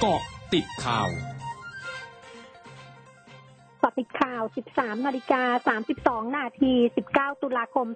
เกาะติดข่าวกาะติดข่าว 13นาฬิกา32 นาที 19 ตุลาคม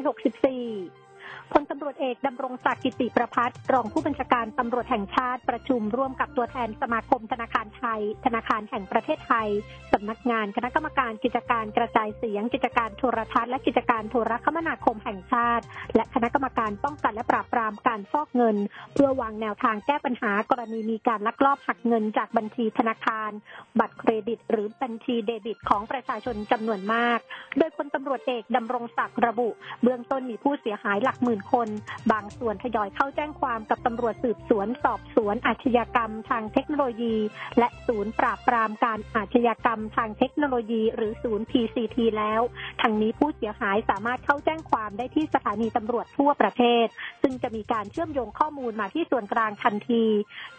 2564 พลตำรวจเอกดำรงศักดิ์กิติประพัฒรองผู้บัญชาการตำรวจแห่งชาติประชุมร่วมกับตัวแทนสมาคมธนาคารไทย ธนาคารแห่งประเทศไทยสำนักงานคณะกรรมการกิจการกระจายเสียง กิจการโทรทัศน์และกิจการโทรคมนาคมแห่งชาติ และคณะกรรมการป้องกันและปราบปรามการฟอกเงิน เพื่อวางแนวทางแก้ปัญหากรณีมีการลักลอบหักเงินจากบัญชีธนาคาร บัตรเครดิต หรือบัญชีเดบิตของประชาชนจำนวนมาก โดยพลตำรวจเอกดำรงศักดิ์ระบุ เบื้องต้นมีผู้เสียหายหลักหมื่นคน บางส่วนทยอยเข้าแจ้งความกับตำรวจสืบสวนสอบสวนอาชญากรรมทางเทคโนโลยี และศูนย์ปราบปรามการอาชญากรรมทางเทคโนโลยี หรือศูนย์ PCT แล้ว ทางนี้ผู้เสียหายสามารถเข้าแจ้งความได้ที่สถานีตำรวจทั่วประเทศ ซึ่งจะมีการเชื่อมโยงข้อมูลมาที่ส่วนกลางทันที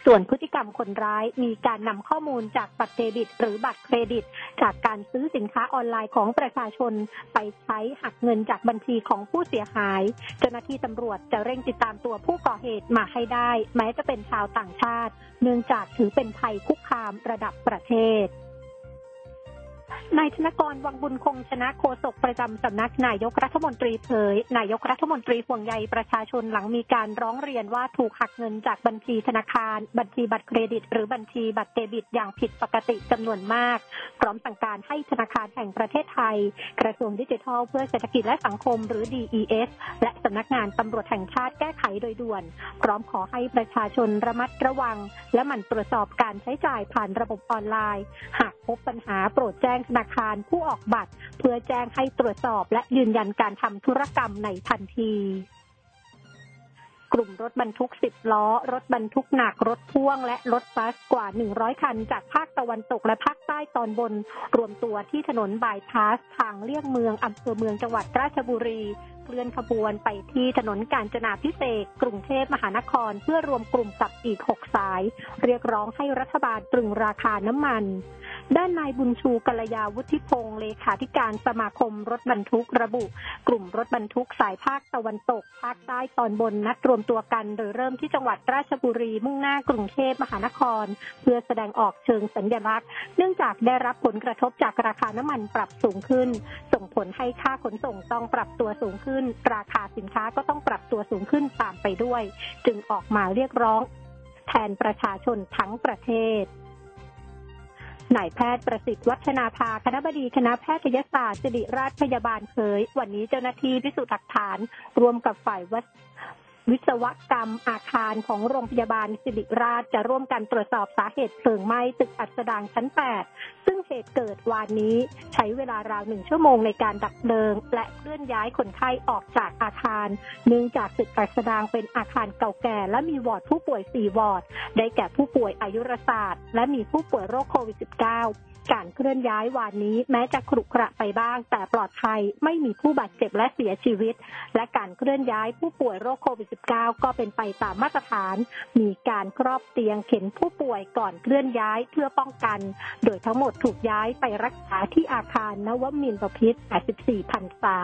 ส่วนพฤติกรรมคนร้ายมีการนำข้อมูลจากบัตรเดบิต หรือบัตรเครดิต จากการซื้อสินค้าออนไลน์ของประชาชน ไปใช้หักเงินจากบัญชีของผู้เสียหาย เจ้าหน้าที่ตำรวจจะเร่งติดตามตัวผู้ก่อเหตุมาให้ได้ แม้จะเป็นชาวต่างชาติ เนื่องจากถือเป็นภัยคุกคามระดับประเทศ นายธนกรวังบุญคงชนะโฆษกประจำสำนักนายกรัฐมนตรีเผย นายกรัฐมนตรีห่วงใยประชาชนหลังมีการร้องเรียนว่าถูกหักเงินจากบัญชีธนาคาร บัญชีบัตรเครดิต หรือบัญชีบัตรเดบิตอย่างผิดปกติจำนวนมาก พร้อมสั่งการให้ธนาคารแห่งประเทศไทย กระทรวงดิจิทัลเพื่อเศรษฐกิจและสังคมหรือ DES และสำนักงานตำรวจแห่งชาติแก้ไขโดยด่วน พร้อมขอให้ประชาชนระมัดระวัง และหมั่นตรวจสอบการใช้จ่ายผ่านระบบออนไลน์ หากพบปัญหาโปรดแจ้งธนาคารผู้ออกบัตร เพื่อแจ้งให้ตรวจสอบและยืนยันการทำธุรกรรมในทันทีกลุ่มรถบรรทุก 10 ล้อ รถบรรทุกหนัก รถพ่วง และรถบัสกว่า 100 คัน จากภาคตะวันตกและภาคใต้ตอนบน รวมตัวที่ถนนบายพาส ทางเลี่ยงเมืองอำเภอเมืองจังหวัดราชบุรี เคลื่อนขบวนไปที่ถนนกาญจนาพิเศษกรุงเทพมหานคร เพื่อรวมกลุ่มกับอีก 6 สาย เรียกร้องให้รัฐบาลตรึงราคาน้ำมัน ด้านนายบุญชูกัลยาวุฒิพงศ์เลขาธิการสมาคมรถบรรทุกระบุ กลุ่มรถบรรทุกสายภาคตะวันตก ภาคใต้ตอนบนนัดรวมตัวกัน โดยเริ่มที่จังหวัดราชบุรีมุ่งหน้ากรุงเทพมหานคร เพื่อแสดงออกเชิงสัญลักษณ์ เนื่องจากได้รับผลกระทบจากราคาน้ำมันปรับสูงขึ้น ส่งผลให้ค่าขนส่งต้องปรับตัวสูงขึ้นราคาสินค้าก็ต้องปรับตัวสูงขึ้นตามไปด้วย จึงออกมาเรียกร้อง แทนประชาชนทั้งประเทศนายแพทย์ประสิทธิ์วัฒนาภาคณะบดีคณะแพทยศาสตร์ศิริราชพยาบาลเผยวันนี้เจ้าหน้าที่พิสูจน์หลักฐาน รวมกับฝ่ายวั วิศวกรรมอาคารของโรงพยาบาลสิริราชจะร่วมกันตรวจสอบสาเหตุเพลิงไหม้ตึกอัศดางชั้น 8 ซึ่งเหตุเกิดวานนี้ใช้เวลาราวหนึ่งชั่วโมงในการดับเพลิง และเคลื่อนย้ายคนไข้ออกจากอาคาร เนื่องจากตึกอัศดางเป็นอาคารเก่าแก่ และมีวอร์ดผู้ป่วย 4 วอร์ด ได้แก่ผู้ป่วยอายุรศาสตร์ และมีผู้ป่วยโรคโควิด -19 การเคลื่อนย้ายวานนี้แม้จะครุขระไปบ้าง แต่ปลอดภัยไม่มีผู้บาดเจ็บและเสียชีวิต และการเคลื่อนย้ายผู้ป่วยโรคโควิด -19 ก็เป็นไปตามมาตรฐาน มีการครอบเตียงเข็นผู้ป่วยก่อนเคลื่อนย้ายเพื่อป้องกัน โดยทั้งหมดถูกย้ายไปรักษาที่อาคารนวมินทรบพิตร 84 พรรษา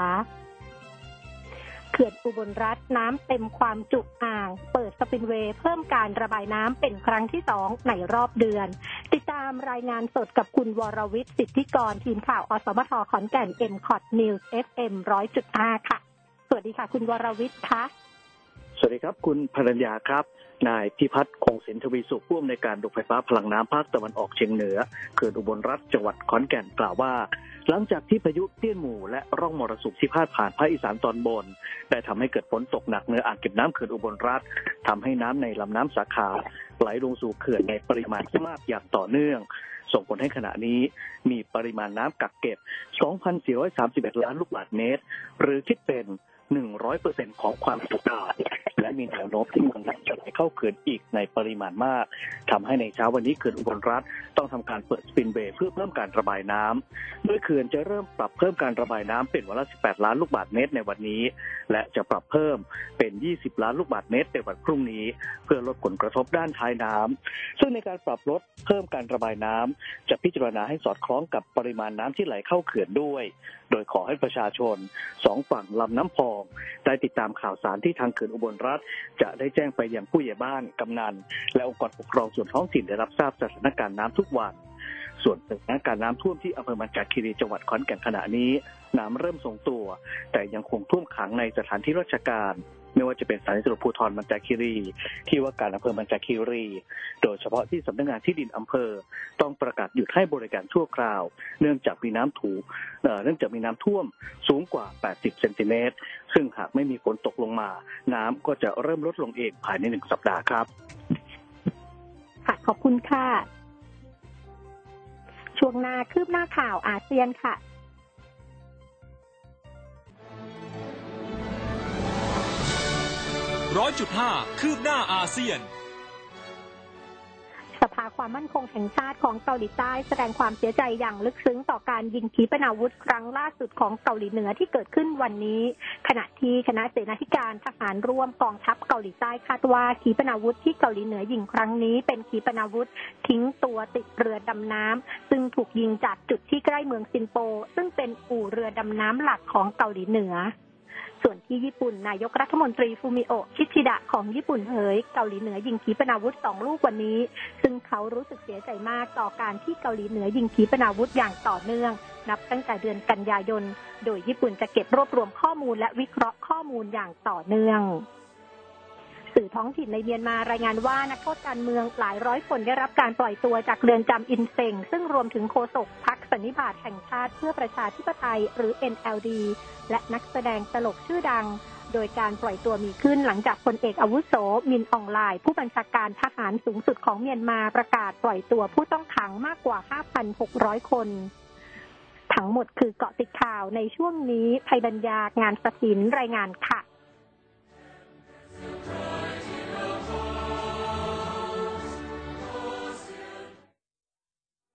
เขื่อนอุบลรัฐน้ำเต็มความจุอ่าง เปิด spillway เพิ่มการระบายน้ำเป็นครั้งที่สองในรอบเดือน ติดตามรายงานสดกับคุณวรวิทย์สิทธิกร ทีมข่าวอสมทขอนแก่น MCOT News FM ร้อยจุดห้าค่ะ สวัสดีค่ะ คุณวรวิทย์คะ สวัสดีครับ คุณภรรยาครับ นายพิพัฒน์คงศิลทวีสุขผู้อำนวยการโรงไฟฟ้าพลังน้ำภาคตะวันออกเฉียงเหนือเขื่อนอุบลรัฐจังหวัดขอนแก่นกล่าวว่า หลังจากที่พายุเตี้ยนหมู่และร่องมรสุมที่พาดผ่านภาคอีสานตอนบน ได้ทำให้เกิดฝนตกหนักเนื้ออ่างเก็บน้ำเขื่อนอุบลรัฐทำให้น้ำในลำน้ำสาขาไหลลงสู่เขื่อนในปริมาณที่มากอย่างต่อเนื่อง ส่งผลให้ขณะนี้มีปริมาณน้ำกักเก็บ 2,431 ล้านลูกบาศก์เมตร หรือคิดเป็น 100%ของความจุกา และมีแนวโน้มที่มันจะไหลเข้าเขื่อนอีกในปริมาณมากทำให้ในเช้าวันนี้เขื่อนอุบลรัฐต้องทำการเปิดสปินเบย์เพื่อเพิ่มการระบายน้ำโดยเขื่อนจะเริ่มปรับเพิ่มการระบายน้ำเป็นวันละ 18 ล้านลูกบาศก์เมตรในวันนี้ และจะปรับเพิ่มเป็น 20 ล้านลูกบาศก์เมตรในวันพรุ่งนี้ เพื่อลดผลกระทบด้านท้ายน้ำซึ่งในการปรับลดเพิ่มการระบายน้ำจะพิจารณาให้สอดคล้องกับปริมาณน้ำที่ไหลเข้าเขื่อนด้วย โดยขอให้ประชาชนสองฝั่งลำน้ำพอง ได้ติดตามข่าวสารที่ทางเขื่อนอุบลรัฐฐ จะได้แจ้งไปยังผู้ใหญ่บ้านกำนันและองค์กรปกครองส่วนท้องถิ่นได้รับทราบสถานการณ์น้ำทุกวัน ส่วนสถานการณ์น้ำท่วมที่อำเภอมันจาคีรีจังหวัดขอนแก่นขณะนี้น้ำเริ่มทรงตัว แต่ยังคงท่วมขังในสถานที่ราชการไม่ว่าจะเป็นสถานีตำรวจภูธรมันจาคีรี ที่ว่าการอำเภอมันจาคีรี โดยเฉพาะที่สำนักงานที่ดินอำเภอ ต้องประกาศหยุดให้บริการชั่วคราว เนื่องจากมีน้ำถูเอ่อเนื่องจากมีน้ำท่วมสูงกว่า 80 เซนติเมตร ซึ่งหากไม่มีฝนตกลงมา น้ำก็จะเริ่มลดลงเองภายในหนึ่งสัปดาห์ครับ ค่ะ ขอบคุณค่ะ ช่วงหน้าคืบหน้าข่าวอาเซียนค่ะ ร้อยจุดห้าคืบหน้าอาเซียน สภาความมั่นคงแห่งชาติของเกาหลีใต้แสดงความเสียใจอย่างลึกซึ้งต่อการยิงขีปนาวุธครั้งล่าสุดของเกาหลีเหนือที่เกิดขึ้นวันนี้ ขณะที่คณะเสนาธิการทหารร่วมกองทัพเกาหลีใต้คาดว่าขีปนาวุธที่เกาหลีเหนือยิงครั้งนี้ เป็นขีปนาวุธทิ้งตัวติดเรือดำน้ำซึ่งถูกยิงจากจุดที่ใกล้เมืองซินโป ซึ่งเป็นอู่เรือดำน้ำหลักของเกาหลีเหนือ ส่วนที่ญี่ปุ่นนายกรัฐมนตรีฟูมิโอคิชิดะของญี่ปุ่นเผยเกาหลีเหนือยิงขีปนาวุธสองลูกวันนี้ ซึ่งเขารู้สึกเสียใจมากต่อการที่เกาหลีเหนือยิงขีปนาวุธอย่างต่อเนื่อง นับตั้งแต่เดือนกันยายน โดยญี่ปุ่นจะเก็บรวบรวมข้อมูลและวิเคราะห์ข้อมูลอย่างต่อเนื่อง สื่อท้องถิ่นในเมียนมารายงานว่านักโทษการเมืองหลายร้อยคนได้รับการปล่อยตัวจากเรือนจำอินเซงซึ่งรวมถึงโฆษกพักสันนิบาตแห่งชาติเพื่อประชาธิปไตยหรือ NLD และนักแสดงตลกชื่อดัง โดยการปล่อยตัวมีขึ้นหลังจากพลเอกอาวุโส มินอองไลน์ผู้บัญชาการทหารสูงสุดของเมียนมาประกาศปล่อยตัวผู้ต้องขังมากกว่า 5,600 คนทั้งหมดคือเกาะติดข่าวในช่วงนี้ภัยบัญญางานสถินรายงานค่ะ